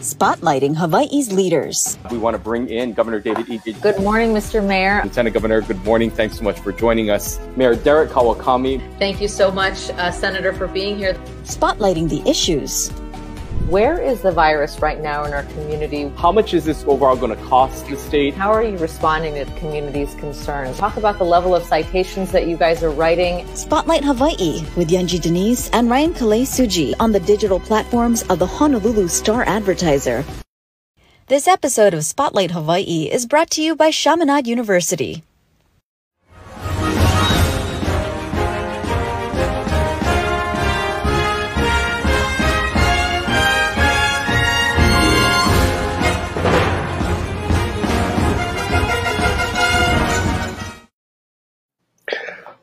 spotlighting Hawaii's leaders. We want to bring in Governor David Ige. Good morning, Mr. Mayor. Lieutenant Governor, good morning. Thanks so much for joining us. Mayor Derek Kawakami. Thank you so much, uh, Senator, for being here. Spotlighting the issues. Where is the virus right now in our community? How much is this overall going to cost the state? How are you responding to the community's concerns? Talk about the level of citations that you guys are writing. Spotlight Hawaii with Yunji de Nies and Ryan Kalei Tsuji on the digital platforms of the Honolulu Star Advertiser. This episode of Spotlight Hawaii is brought to you by Chaminade University.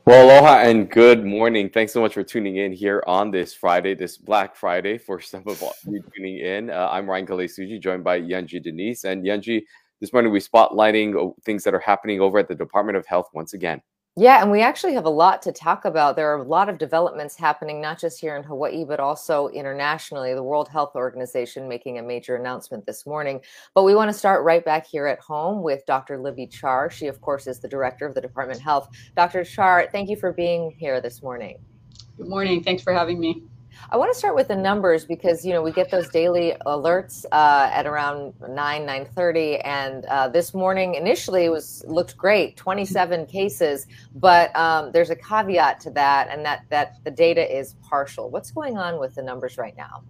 Well, aloha and good morning. Thanks so much for tuning in here on this Friday, this Black Friday for some of you tuning in. Uh, I'm Ryan Kalei Tsuji, joined by Yunji de Nies. And Yunji, this morning we're spotlighting things that are happening over at the Department of Health once again. Yeah, and we actually have a lot to talk about. There are a lot of developments happening, not just here in Hawaii, but also internationally. The World Health Organization making a major announcement this morning. But we want to start right back here at home with Dr. Libby Char. She, of course, is the director of the Department of Health. Dr. Char, thank you for being here this morning. Good morning. Thanks for having me. I want to start with the numbers because you know we get those daily alerts uh, at around nine nine thirty, and uh, this morning initially it was looked great, twenty seven cases, but um, there's a caveat to that, and that that the data is partial. What's going on with the numbers right now?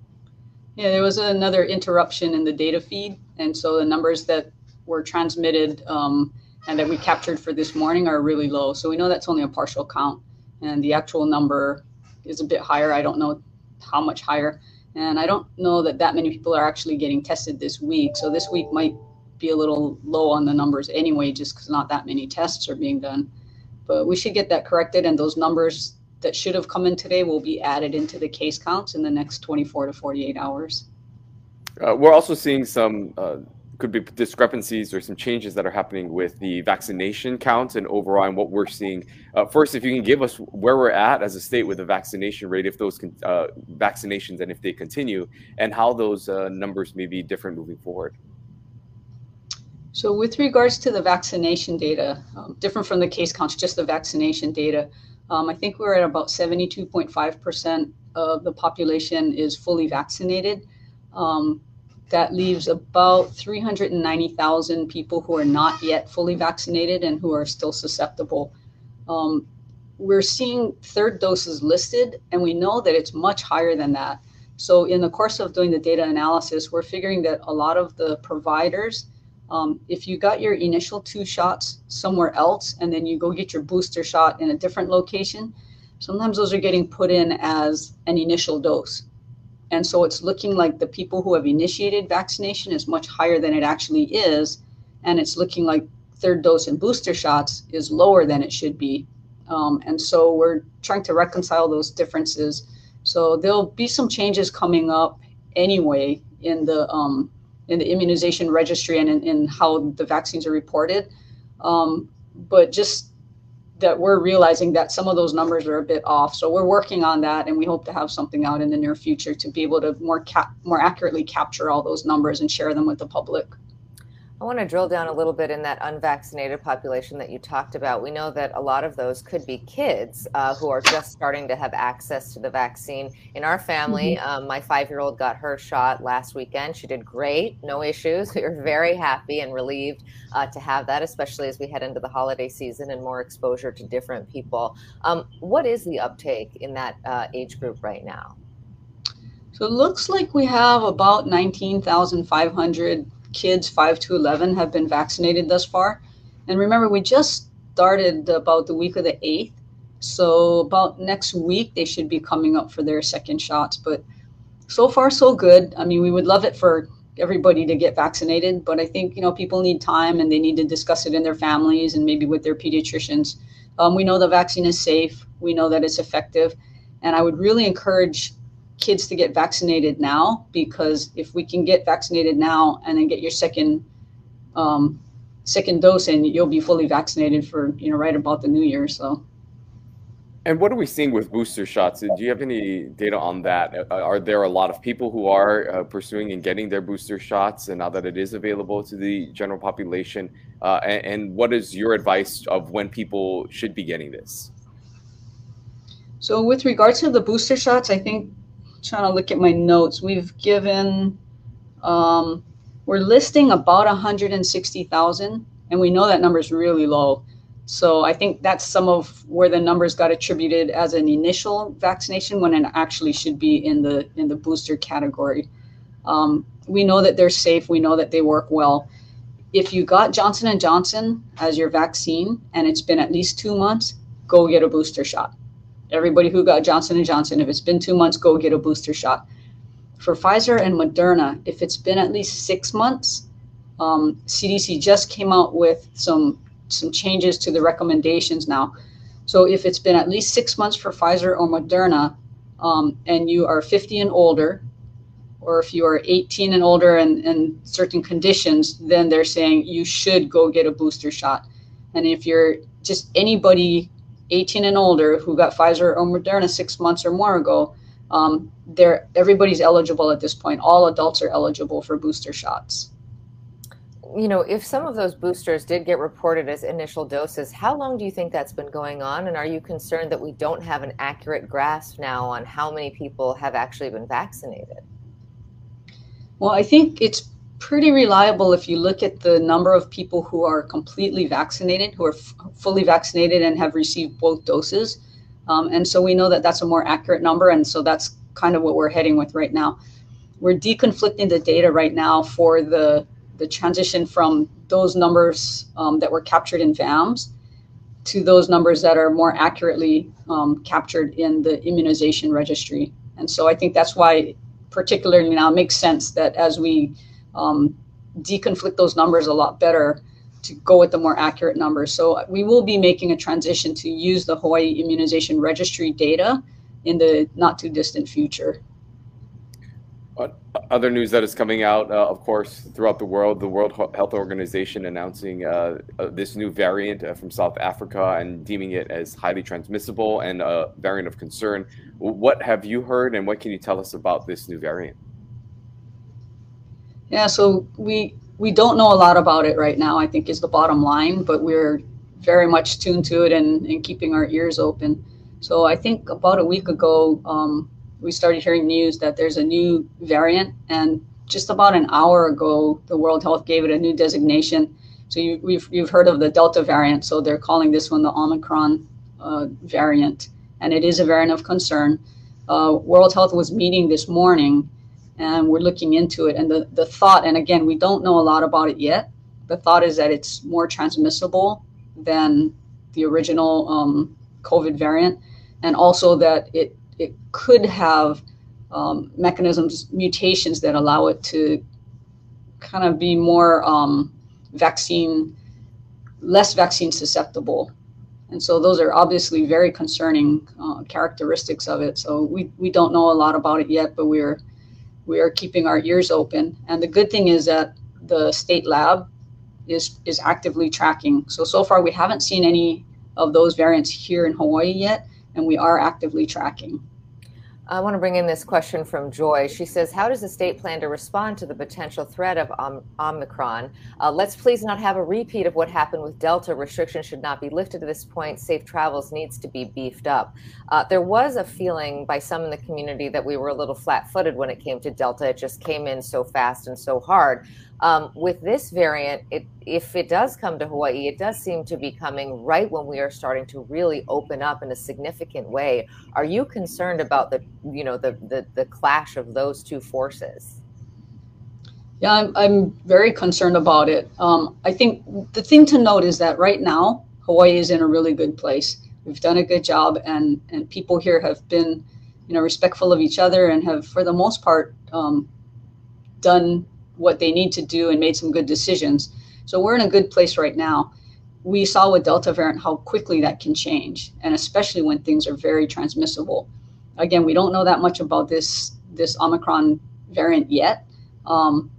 Yeah, there was another interruption in the data feed, and so the numbers that were transmitted um, and that we captured for this morning are really low. So we know that's only a partial count, and the actual number is a bit higher. I don't know how much higher. And I don't know that that many people are actually getting tested this week. So this week might be a little low on the numbers anyway, just because not that many tests are being done. But we should get that corrected, and those numbers that should have come in today will be added into the case counts in the next 24 to 48 hours. Uh, we're also seeing some uh, could be discrepancies or some changes that are happening with the vaccination counts and overall and what we're seeing. Uh, first, if you can give us where we're at as a state with the vaccination rate, if those uh, vaccinations and if they continue, and how those uh, numbers may be different moving forward. So, with regards to the vaccination data, um, different from the case counts, just the vaccination data, um, I think we're at about 72.5% of the population is fully vaccinated. Um, that leaves about 390,000 people who are not yet fully vaccinated and who are still susceptible. Um, we're seeing third doses listed, and we know that it's much higher than that. So, in the course of doing the data analysis, we're figuring that a lot of the providers, um, if you got your initial two shots somewhere else and then you go get your booster shot in a different location, sometimes those are getting put in as an initial dose. And so it's looking like the people who have initiated vaccination is much higher than it actually is. And it's looking like third dose and booster shots is lower than it should be. Um, and so we're trying to reconcile those differences. So there'll be some changes coming up anyway in the um, in the immunization registry and in, in, how the vaccines are reported. Um, but just that we're realizing that some of those numbers are a bit off. So we're working on that, and we hope to have something out in the near future to be able to more cap- more accurately capture all those numbers and share them with the public. I want to drill down a little bit in that unvaccinated population that you talked about. We know that a lot of those could be kids uh, who are just starting to have access to the vaccine. In our family, mm-hmm. um, my five year old got her shot last weekend. She did great, no issues. We were very happy and relieved uh, to have that, especially as we head into the holiday season and more exposure to different people. Um, what is the uptake in that uh, age group right now? So it looks like we have about 19,500 kids 5 to 11 have been vaccinated thus far. And remember, we just started about the week of the 8th. So about next week, they should be coming up for their second shots. But so far, so good. I mean, we would love it for everybody to get vaccinated, but I think, you know, people need time and they need to discuss it in their families and maybe with their pediatricians. Um, we know the vaccine is safe. We know that it's effective. And I would really encourage kids to get vaccinated now because if we can get vaccinated now and then get your second um, second dose and you'll be fully vaccinated for you know right about the new year so And what are we seeing with booster shots? Do you have any data on that? Uh, are there a lot of people who are uh, pursuing and getting their booster shots, and now that it is available to the general population? Uh, and, and, what is your advice of when people should be getting this? So, with regards to the booster shots, I think trying to look at my notes, we've given, um, we're listing about 160,000, and we know that number is really low. So I think that's some of where the numbers got attributed as an initial vaccination when it actually should be in the in the booster category. Um, we know that they're safe. We know that they work well. If you got Johnson and Johnson as your vaccine and it's been at least two months, go get a booster shot. Everybody who got Johnson and Johnson, if it's been two months, go get a booster shot. For Pfizer and Moderna, if it's been at least six months, um, CDC just came out with some some changes to the recommendations now. So if it's been at least six months for Pfizer or Moderna, um, and you are 50 and older, or if you are 18 and older and, and certain conditions, then they're saying you should go get a booster shot. And if you're just anybody 18 and older who got Pfizer or Moderna six months or more ago, um, they're everybody's eligible at this point. All adults are eligible for booster shots you know, if some of those boosters did get reported as initial doses, how long do you think that's been going on? And are you concerned that we don't have an accurate grasp now on how many people have actually been vaccinated? Well, I think it's pretty reliable if you look at the number of people who are completely vaccinated, who are f- fully vaccinated and have received both doses. Um, and so we know that that's a more accurate number. And so that's kind of what we're heading with right now. We're deconflicting the data right now for the the transition from those numbers um, that were captured in VAMS to those numbers that are more accurately um, captured in the immunization registry. And so I think that's why, particularly now, it makes sense that as we um, deconflict those numbers a lot better, to go with the more accurate numbers. So we will be making a transition to use the Hawaii Immunization Registry data in the not too distant future other news that is coming out, uh, of course, throughout the world, the World Health Organization announcing uh, uh, this new variant uh, from South Africa and deeming it as highly transmissible and a variant of concern. What have you heard, and what can you tell us about this new variant? Yeah, so we we don't know a lot about it right now. I think is the bottom line, but we're very much tuned to it and, and keeping our ears open. So I think about a week ago. Um, we started hearing news that there's a new variant, and just about an hour ago, the World Health gave it a new designation. So you, have you've heard of the Delta variant, so they're calling this one the Omicron uh, variant, and it is a variant of concern. Uh, World Health was meeting this morning, and we're looking into it. And the, the thought, and again, we don't know a lot about it yet. The thought is that it's more transmissible than the original um, COVID variant, and also that it it could have um, mechanisms, mutations that allow it to kind of be more um, vaccine, less vaccine susceptible. And so those are obviously very concerning uh, characteristics of it. So we, we don't know a lot about it yet, but we're we are keeping our ears open. And the good thing is that the state lab is is actively tracking. So so far we haven't seen any of those variants here in Hawaii yet, and we are actively tracking. I want to bring in this question from Joy. She says, How does the state plan to respond to the potential threat of Om- Omicron? Uh, let's please not have a repeat of what happened with Delta. Restrictions should not be lifted at this point. Safe travels needs to be beefed up. Uh, there was a feeling by some in the community that we were a little flat footed when it came to Delta. It just came in so fast and so hard. Um, with this variant, it, if it does come to Hawaii, it does seem to be coming right when we are starting to really open up in a significant way. Are you concerned about the, you know, the the, the clash of those two forces? Yeah, I'm, I'm very concerned about it. Um, I think the thing to note is that right now, Hawaii is in a really good place. We've done a good job, and and people here have been, you know, respectful of each other and have, for the most part, um, done what they need to do and made some good decisions. So we're in a good place right now. We saw with Delta variant how quickly that can change, and especially when things are very transmissible. Again, we don't know that much about this this Omicron variant yet, um,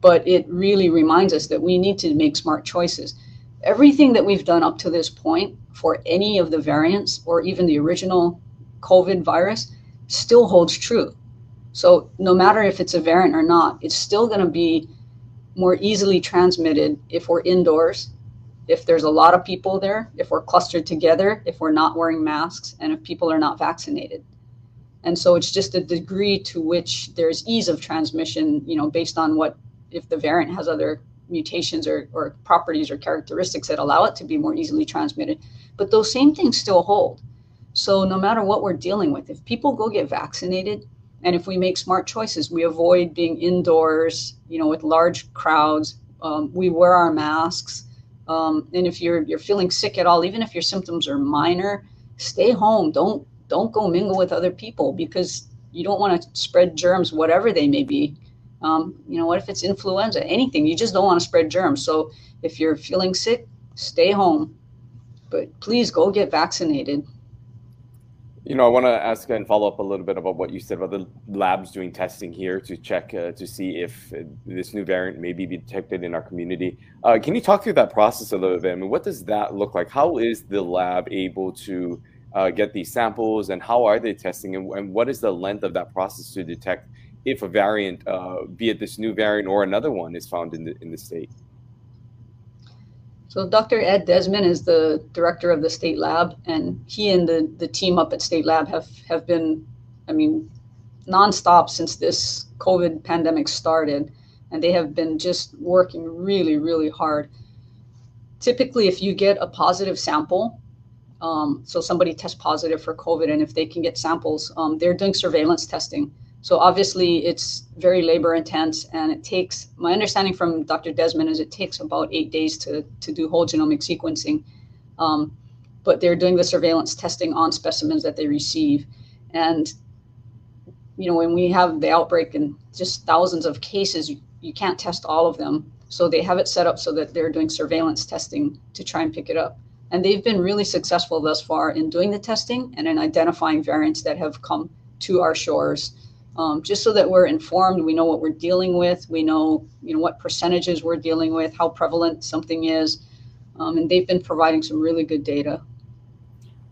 but it really reminds us that we need to make smart choices. Everything that we've done up to this point for any of the variants or even the original COVID virus still holds true. So no matter if it's a variant or not, it's still going to be more easily transmitted if we're indoors, if there's a lot of people there, if we're clustered together, if we're not wearing masks, and if people are not vaccinated. And so it's just a degree to which there's ease of transmission, you know, based on what if the variant has other mutations or, or properties or characteristics that allow it to be more easily transmitted. But those same things still hold. So no matter what we're dealing with, if people go get vaccinated, and if we make smart choices, we avoid being indoors, you know, with large crowds. Um, we wear our masks, um, and if you're you're feeling sick at all, even if your symptoms are minor, stay home. Don't don't go mingle with other people because you don't want to spread germs, whatever they may be. Um, you know, what if it's influenza? Anything. You just don't want to spread germs. So if you're feeling sick, stay home. But please go get vaccinated. You know, I want to ask and follow up a little bit about what you said about the labs doing testing here to check uh, to see if uh, this new variant may be detected in our community. Uh, can you talk through that process a little bit? I mean, what does that look like? How is the lab able to uh, get these samples, and how are they testing, and, and, what is the length of that process to detect if a variant, uh, be it this new variant or another one, is found in the in the state? So Dr. Ed Desmond is the director of the state lab, and he and the, the team up at state lab have, have been, I mean, nonstop since this COVID pandemic started. And they have been just working really, really hard. Typically, if you get a positive sample, um, so somebody tests positive for COVID, and if they can get samples, um, they're doing surveillance testing. So obviously it's very labor intense and it takes, my understanding from Dr. Desmond is it takes about eight days to, to do whole genomic sequencing. Um, but they're doing the surveillance testing on specimens that they receive. And, you know, when we have the outbreak and just thousands of cases, you, you can't test all of them. So they have it set up so that they're doing surveillance testing to try and pick it up. And they've been really successful thus far in doing the testing and in identifying variants that have come to our shores um, just so that we're informed. We know what we're dealing with. We know, you know, what percentages we're dealing with, how prevalent something is, um, and they've been providing some really good data.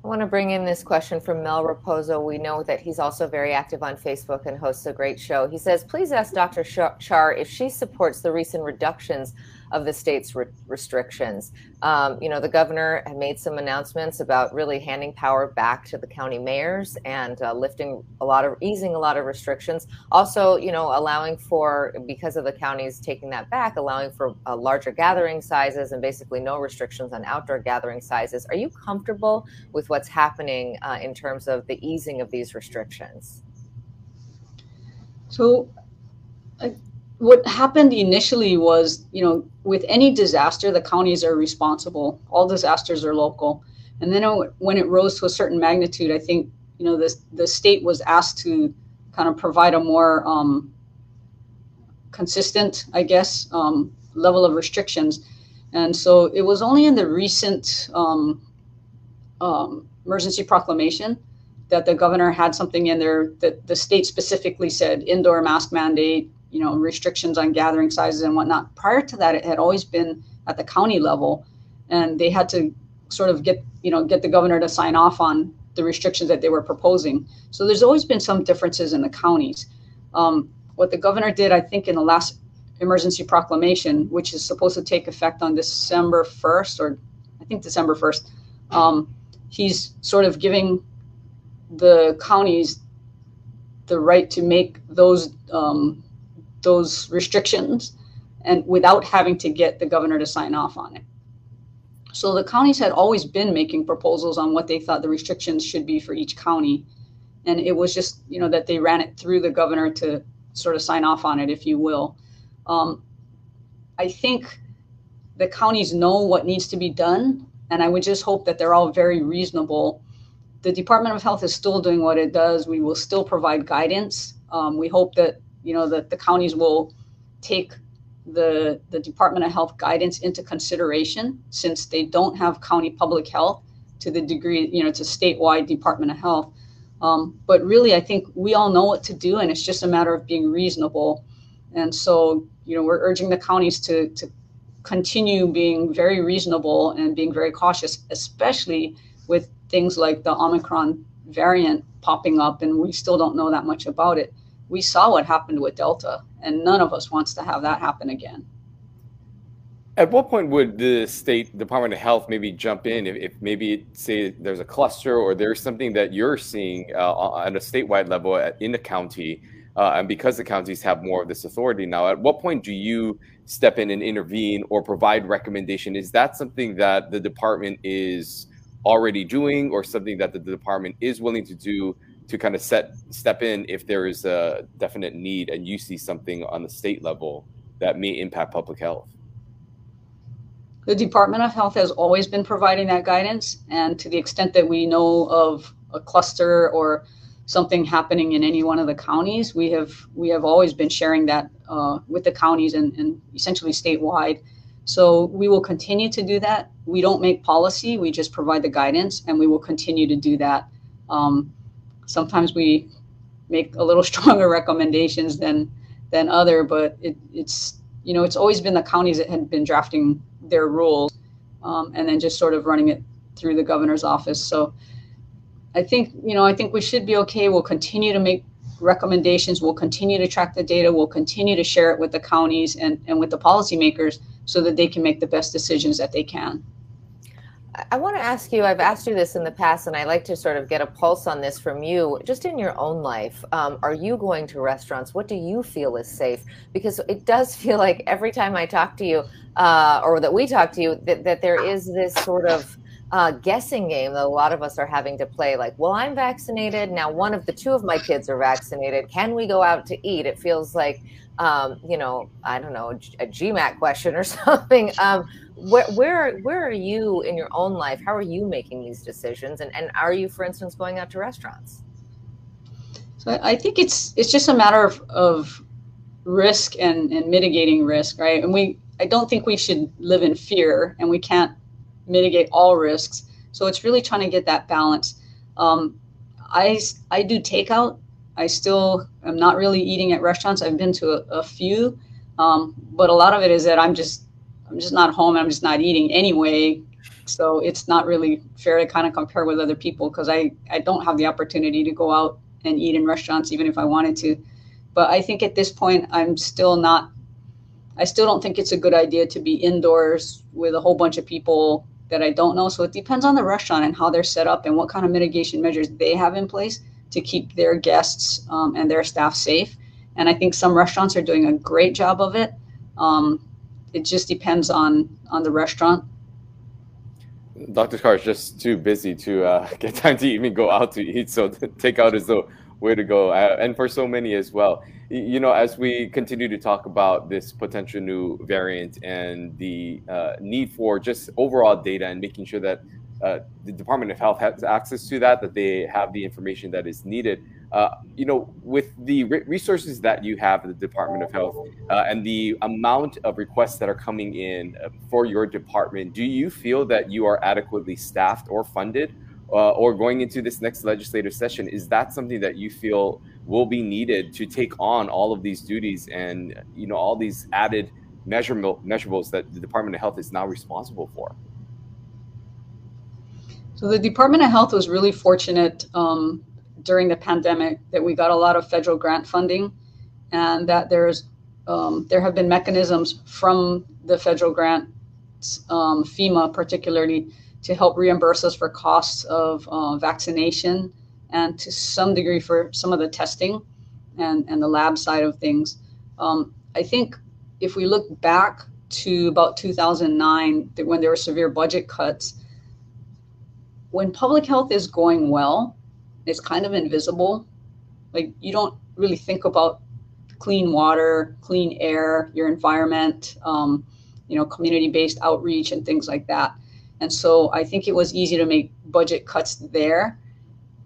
I want to bring in this question from Mel Raposo. We know that he's also very active on Facebook and hosts a great show. He says, please ask Dr. Char if she supports the recent reductions of the state's re- restrictions. Um, you know, the governor had made some announcements about really handing power back to the county mayors and uh, lifting a lot of, easing a lot of restrictions. Also, you know, allowing for, because of the counties taking that back, allowing for uh, larger gathering sizes and basically no restrictions on outdoor gathering sizes. Are you comfortable with what's happening uh, in terms of the easing of these restrictions? So, what happened initially was, you know, with any disaster, the counties are responsible. All disasters are local. And then when it rose to a certain magnitude, I think, you know, the, the state was asked to kind of provide a more um, consistent, I guess, um, level of restrictions. And so it was only in the recent um, um emergency proclamation that the governor had something in there that the state specifically said indoor mask mandate, you know, restrictions on gathering sizes and whatnot. Prior to that, it had always been at the county level, and they had to sort of get, you know, get the governor to sign off on the restrictions that they were proposing. So there's always been some differences in the counties. Um, what the governor did, I think, in the last emergency proclamation, which is supposed to take effect on December 1st, or I think December 1st, um, he's sort of giving the counties the right to make those um, those restrictions and without having to get the governor to sign off on it. So the counties had always been making proposals on what they thought the restrictions should be for each county. And it was just, you know, that they ran it through the governor to sort of sign off on it, if you will. Um, I think the counties know what needs to be done. And I would just hope that they're all very reasonable. The Department of Health is still doing what it does. We will still provide guidance. Um, we hope that you know, that the counties will take the, the Department of Health guidance into consideration since they don't have county public health to the degree, you know, it's a statewide Department of Health. Um, but really, I think we all know what to do, and it's just a matter of being reasonable. And so, you know, we're urging the counties to, to continue being very reasonable and being very cautious, especially with things like the Omicron variant popping up and we still don't know that much about it. We saw what happened with Delta, and none of us wants to have that happen again. At what point would the state Department of Health maybe jump in if, if maybe say there's a cluster or there's something that you're seeing uh, at a statewide level at, in the county, uh, and because the counties have more of this authority now, at what point do you step in and intervene or provide recommendation? Is that something that the department is already doing, or something that the department is willing to do to kind of set step in if there is a definite need and you see something on the state level that may impact public health? The Department of Health has always been providing that guidance, and to the extent that we know of a cluster or something happening in any one of the counties, we have we have always been sharing that uh, with the counties and, and essentially statewide. So we will continue to do that. We don't make policy; we just provide the guidance, and we will continue to do that. Um, sometimes we make a little stronger recommendations than than other, but it, it's you know it's always been the counties that had been drafting their rules um, and then just sort of running it through the governor's office. So I think, you know, I think we should be okay. We'll continue to make recommendations. We'll continue to track the data. We'll continue to share it with the counties and, and with the policymakers so that they can make the best decisions that they can. I want to ask you, I've asked you this in the past, and I like to sort of get a pulse on this from you. Just in your own life, um, are you going to restaurants? What do you feel is safe? Because it does feel like every time I talk to you, uh, or that we talk to you, that, that there is this sort of uh, guessing game that a lot of us are having to play. Like, well, I'm vaccinated. Now, one of the two of my kids are vaccinated. Can we go out to eat? It feels like, um, you know, I don't know, a GMAT question or something. Um, where where where are you in your own life? How are you making these decisions? And and are you, for instance, going out to restaurants? So I think it's it's just a matter of, of risk and, and mitigating risk, right? And we I don't think we should live in fear, and we can't mitigate all risks. So it's really trying to get that balance. Um, I I do takeout. I still am not really eating at restaurants. I've been to a, a few, um, but a lot of it is that I'm just I'm just not home. I'm just not eating anyway. So it's not really fair to kind of compare with other people because I, I don't have the opportunity to go out and eat in restaurants even if I wanted to. But I think at this point, I'm still not, I still don't think it's a good idea to be indoors with a whole bunch of people that I don't know. So it depends on the restaurant and how they're set up and what kind of mitigation measures they have in place to keep their guests um, and their staff safe. And I think some restaurants are doing a great job of it. Um, it just depends on on the restaurant. Dr. Char is just too busy to uh, get time to even go out to eat, so takeout is the way to go, uh, and for so many as well. You know, as we continue to talk about this potential new variant and the uh, need for just overall data and making sure that uh, the Department of Health has access to that, that they have the information that is needed. Uh, you know, with the re- resources that you have at the Department of Health uh, and the amount of requests that are coming in uh, for your department, do you feel that you are adequately staffed or funded? Uh, or going into this next legislative session, is that something that you feel will be needed to take on all of these duties and you know all these added measurable measurables that the Department of Health is now responsible for? So the Department of Health was really fortunate um, during the pandemic that we got a lot of federal grant funding and that there's um, there have been mechanisms from the federal grant um, FEMA particularly to help reimburse us for costs of uh, vaccination and to some degree for some of the testing and, and the lab side of things. Um, I think if we look back to about 2009, when there were severe budget cuts, when public health is going well, it's kind of invisible. Like you don't really think about clean water, clean air, your environment, um, you know, community-based outreach and things like that. And so I think it was easy to make budget cuts there.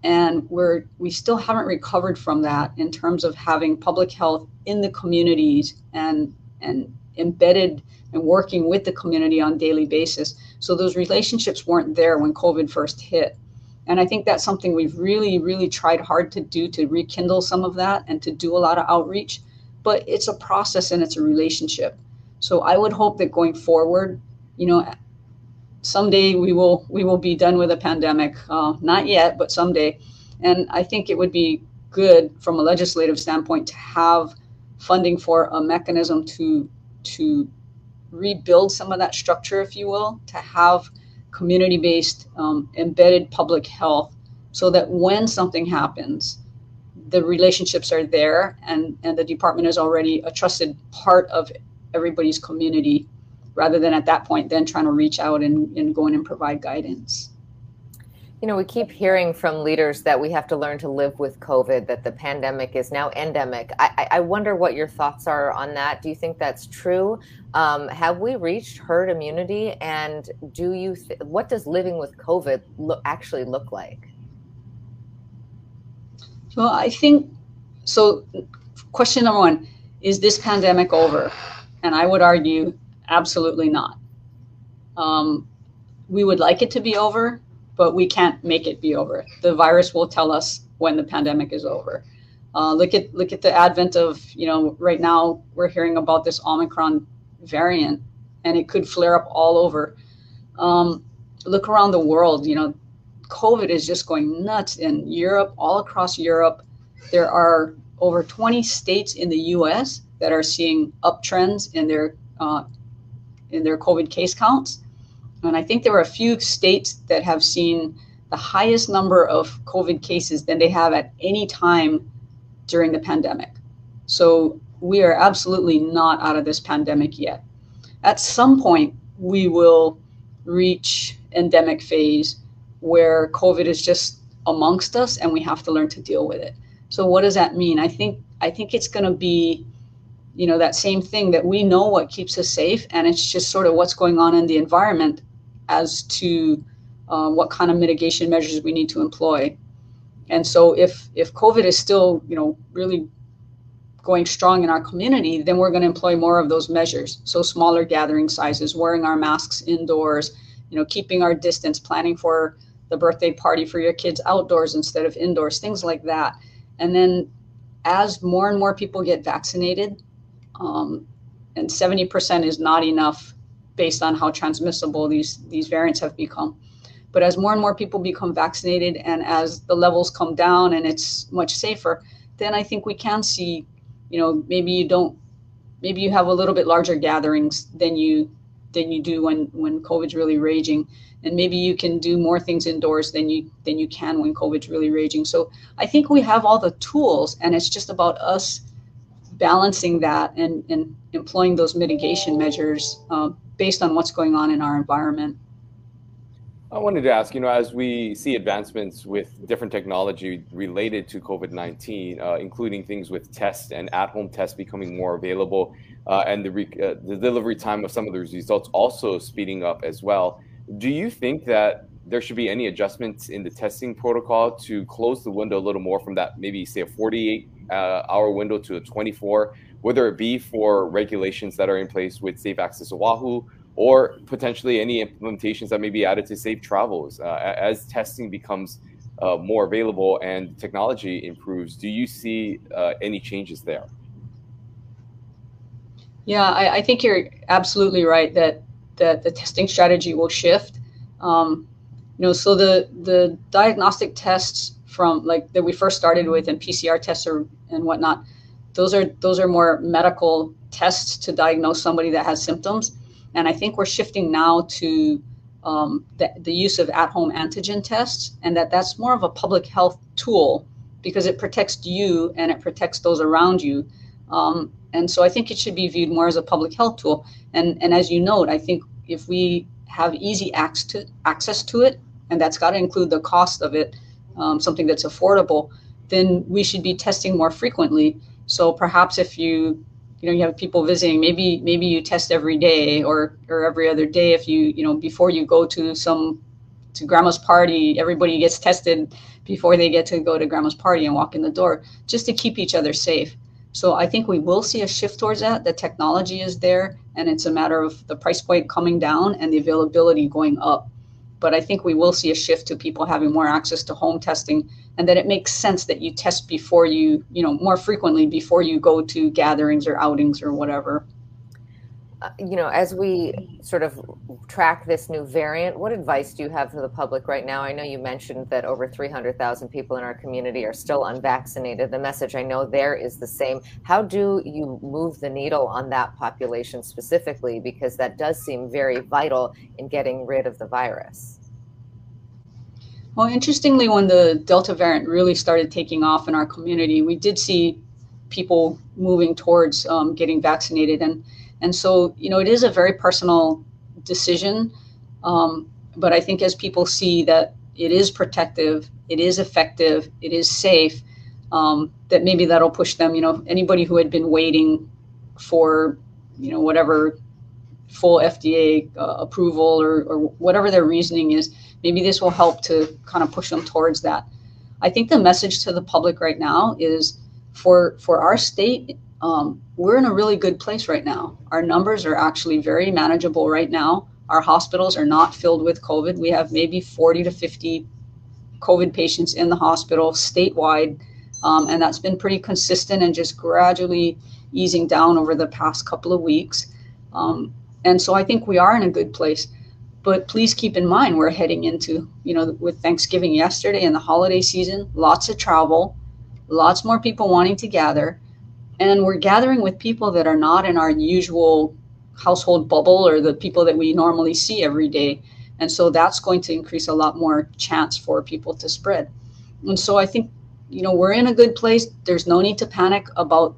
And we're we still haven't recovered from that in terms of having public health in the communities and and embedded and working with the community on daily basis. So those relationships weren't there when COVID first hit. And I think that's something we've really, really tried hard to do to rekindle some of that and to do a lot of outreach. But it's a process and it's a relationship. So I would hope that going forward, you know, someday we will we will be done with a pandemic. Uh, not yet, but someday. And I think it would be good from a legislative standpoint to have funding for a mechanism to to rebuild some of that structure, if you will, to have community-based um, embedded public health, so that when something happens, the relationships are there, and and the department is already a trusted part of everybody's community rather than at that point then trying to reach out and, and go in and provide guidance. You know, we keep hearing from leaders that we have to learn to live with COVID, that the pandemic is now endemic. I, I wonder what your thoughts are on that. Do you think that's true? Um, have we reached herd immunity? And do you, th- what does living with COVID lo- actually look like? Well, I think so. Question number one is this pandemic over? And I would argue Absolutely not. Um, we would like it to be over, but we can't make it be over. The virus will tell us when the pandemic is over. Uh, look at look at the advent of you know right now we're hearing about this Omicron variant, and it could flare up all over. Um, look around the world. You know, COVID is just going nuts in Europe, all across Europe. There are over 20 states in the U.S. that are seeing uptrends in their uh, in their COVID case counts. And I think there are a few states that have seen the highest number of COVID cases than they have at any time during the pandemic. So we are absolutely not out of this pandemic yet. At some point, we will reach endemic phase where COVID is just amongst us and we have to learn to deal with it. So what does that mean? I think I think it's going to be you know that same thing that we know what keeps us safe and it's just sort of what's going on in the environment as to uh, what kind of mitigation measures we need to employ. And so if if covid is still you know really going strong in our community then we're going to employ more of those measures. So smaller gathering sizes wearing our masks indoors you know keeping our distance planning for the birthday party for your kids outdoors instead of indoors things like that. And then as more and more people get vaccinated um, and 70% is not enough based on how transmissible these these variants have become. But as more and more people become vaccinated and as the levels come down and it's much safer, then I think we can see, you know, maybe you don't maybe you have a little bit larger gatherings than you than you do when when COVID's really raging. And maybe you can do more things indoors than you than you can when COVID's really raging. So I think we have all the tools and it's just about us balancing that and, and employing those mitigation measures uh, based on what's going on in our environment. I wanted to ask, you know, as we see advancements with different technology related to COVID 19, uh, including things with tests and at home tests becoming more available, uh, and the, re- uh, the delivery time of some of those results also speeding up as well, do you think that there should be any adjustments in the testing protocol to close the window a little more from that maybe, say, a 48 uh, hour window to a 24, whether it be for regulations that are in place with Safe Access Oahu or potentially any implementations that may be added to Safe Travels. Uh, as testing becomes uh, more available and technology improves, do you see uh, any changes there? Yeah, I, I, think you're absolutely right that that the testing strategy will shift. Um, you know, so the the diagnostic tests from like that we first started with and PCR tests or and whatnot. Those are those are more medical tests to diagnose somebody that has symptoms, and I think we're shifting now to um, the, the use of at-home antigen tests, and that that's more of a public health tool because it protects you and it protects those around you. Um, and so I think it should be viewed more as a public health tool. And and as you note, I think if we have easy access to access to it, and that's got to include the cost of it, um, something that's affordable, then we should be testing more frequently. So perhaps if you you know you have people visiting, maybe maybe you test every day or or every other day. If you you know before you go to some to grandma's party, everybody gets tested before they get to go to grandma's party and walk in the door, just to keep each other safe. So I think we will see a shift towards that. The technology is there, and it's a matter of the price point coming down and the availability going up but I think we will see a shift to people having more access to home testing and that it makes sense that you test before you, you know, more frequently before you go to gatherings or outings or whatever. Uh, you know, as we sort of track this new variant, what advice do you have for the public right now? I know you mentioned that over 300,000 people in our community are still unvaccinated. The message I know there is the same. How do you move the needle on that population specifically? Because that does seem very vital in getting rid of the virus. Well, interestingly, when the Delta variant really started taking off in our community, we did see people moving towards um, getting vaccinated. And and so, you know, it is a very personal decision. Um, but I think as people see that it is protective, it is effective, it is safe, um, that maybe that'll push them. You know, anybody who had been waiting for, you know, whatever full FDA uh, approval or, or whatever their reasoning is, maybe this will help to kind of push them towards that. I think the message to the public right now is for for our state um, we're in a really good place right now. Our numbers are actually very manageable right now. Our hospitals are not filled with COVID. We have maybe 40 to 50 COVID patients in the hospital statewide, um, and that's been pretty consistent and just gradually easing down over the past couple of weeks. Um, and so I think we are in a good place. But please keep in mind we're heading into, you know, with Thanksgiving yesterday and the holiday season, lots of travel, lots more people wanting to gather and we're gathering with people that are not in our usual household bubble or the people that we normally see every day. And so that's going to increase a lot more chance for people to spread. And so i think you know we're in a good place. There's no need to panic about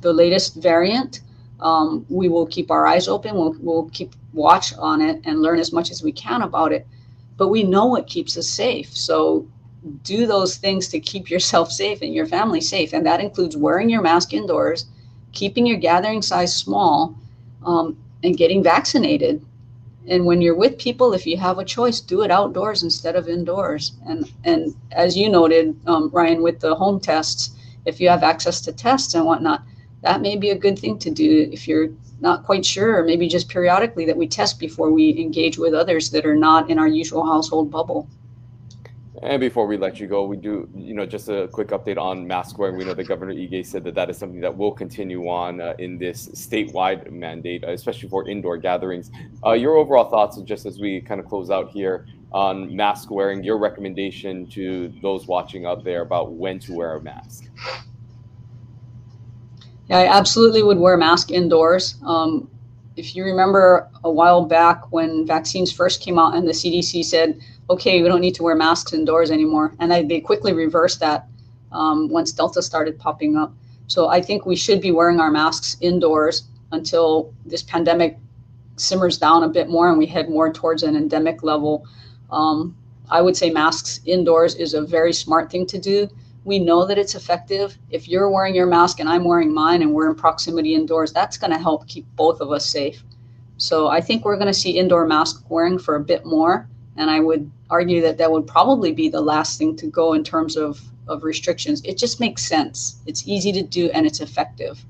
the latest variant. Um, we will keep our eyes open. We'll, we'll keep watch on it and learn as much as we can about it. But we know what keeps us safe. So do those things to keep yourself safe and your family safe. And that includes wearing your mask indoors, keeping your gathering size small, um, and getting vaccinated. And when you're with people, if you have a choice, do it outdoors instead of indoors. And and as you noted, um, Ryan, with the home tests, if you have access to tests and whatnot, that may be a good thing to do if you're not quite sure, or maybe just periodically that we test before we engage with others that are not in our usual household bubble. And before we let you go, we do, you know, just a quick update on mask wearing. We know that Governor Ige said that that is something that will continue on uh, in this statewide mandate, especially for indoor gatherings. Uh, your overall thoughts, just as we kind of close out here on mask wearing, your recommendation to those watching out there about when to wear a mask. Yeah, I absolutely would wear a mask indoors. Um, if you remember a while back when vaccines first came out and the CDC said, okay, we don't need to wear masks indoors anymore. And I, they quickly reversed that um, once Delta started popping up. So I think we should be wearing our masks indoors until this pandemic simmers down a bit more and we head more towards an endemic level. Um, I would say masks indoors is a very smart thing to do. We know that it's effective. If you're wearing your mask and I'm wearing mine and we're in proximity indoors, that's going to help keep both of us safe. So I think we're going to see indoor mask wearing for a bit more. And I would argue that that would probably be the last thing to go in terms of, of restrictions. It just makes sense. It's easy to do and it's effective.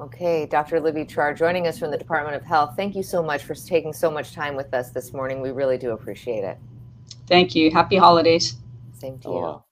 Okay, Dr. Libby Char joining us from the Department of Health. Thank you so much for taking so much time with us this morning. We really do appreciate it. Thank you. Happy holidays. Same to you.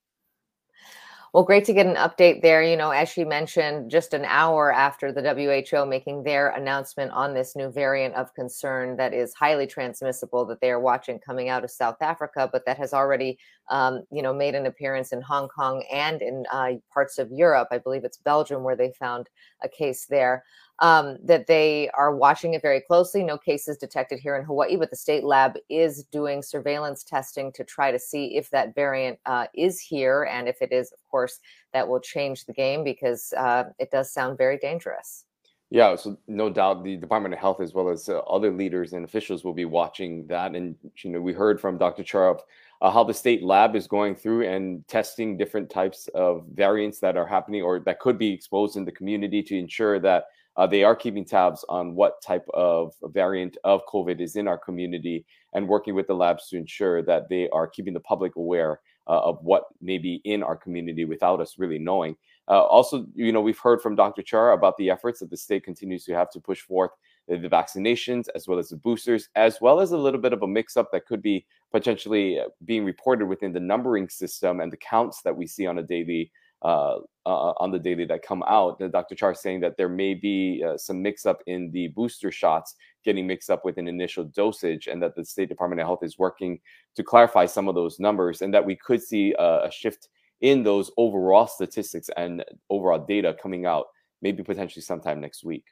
Well, great to get an update there. You know, as she mentioned, just an hour after the WHO making their announcement on this new variant of concern that is highly transmissible that they are watching coming out of South Africa, but that has already, um, you know, made an appearance in Hong Kong and in uh, parts of Europe. I believe it's Belgium where they found a case there um, that they are watching it very closely. No cases detected here in Hawaii, but the state lab is doing surveillance testing to try to see if that variant uh, is here. And if it is, of course, that will change the game because uh, it does sound very dangerous. Yeah, so no doubt the Department of Health, as well as uh, other leaders and officials, will be watching that. And you know, we heard from Dr. Charov uh, how the state lab is going through and testing different types of variants that are happening or that could be exposed in the community to ensure that uh, they are keeping tabs on what type of variant of COVID is in our community and working with the labs to ensure that they are keeping the public aware uh, of what may be in our community without us really knowing. Uh, also, you know, we've heard from Dr. Char about the efforts that the state continues to have to push forth the, vaccinations as well as the boosters, as well as a little bit of a mix up that could be potentially uh, being reported within the numbering system and the counts that we see on a daily uh, uh, on the daily that come out. Dr. Char saying that there may be uh, some mix up in the booster shots getting mixed up with an initial dosage, and that the State Department of Health is working to clarify some of those numbers, and that we could see a shift in those overall statistics and overall data coming out maybe potentially sometime next week.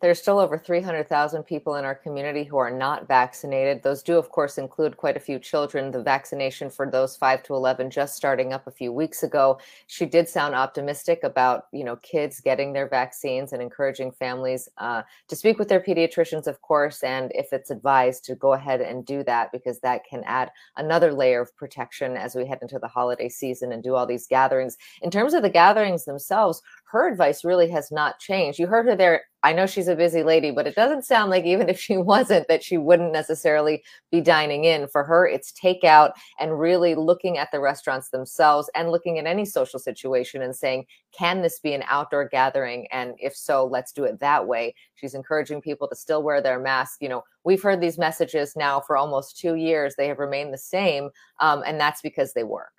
There's still over 300,000 people in our community who are not vaccinated. Those do, of course, include quite a few children. The vaccination for those 5 to 11 just starting up a few weeks ago. She did sound optimistic about, you know, kids getting their vaccines and encouraging families uh, to speak with their pediatricians, of course, and if it's advised to go ahead and do that because that can add another layer of protection as we head into the holiday season and do all these gatherings. In terms of the gatherings themselves, her advice really has not changed. You heard her there. I know she's a busy lady, but it doesn't sound like even if she wasn't, that she wouldn't necessarily be dining in. For her, it's takeout and really looking at the restaurants themselves and looking at any social situation and saying, can this be an outdoor gathering? And if so, let's do it that way. She's encouraging people to still wear their mask. You know, we've heard these messages now for almost two years. They have remained the same. Um, and that's because they work.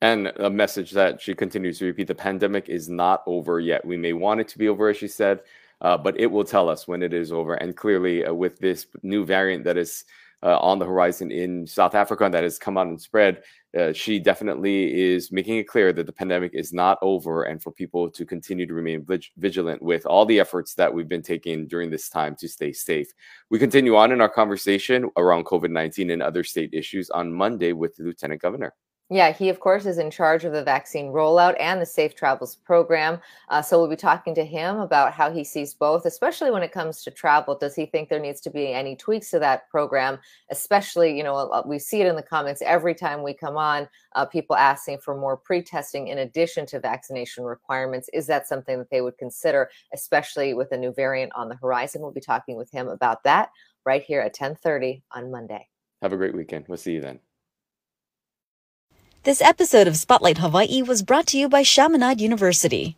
And a message that she continues to repeat the pandemic is not over yet. We may want it to be over, as she said, uh, but it will tell us when it is over. And clearly, uh, with this new variant that is uh, on the horizon in South Africa and that has come out and spread, uh, she definitely is making it clear that the pandemic is not over and for people to continue to remain vigilant with all the efforts that we've been taking during this time to stay safe. We continue on in our conversation around COVID 19 and other state issues on Monday with the Lieutenant Governor. Yeah, he, of course, is in charge of the vaccine rollout and the Safe Travels program. Uh, so we'll be talking to him about how he sees both, especially when it comes to travel. Does he think there needs to be any tweaks to that program? Especially, you know, we see it in the comments every time we come on, uh, people asking for more pre testing in addition to vaccination requirements. Is that something that they would consider, especially with a new variant on the horizon? We'll be talking with him about that right here at 1030 on Monday. Have a great weekend. We'll see you then. This episode of Spotlight Hawaii was brought to you by Chaminade University.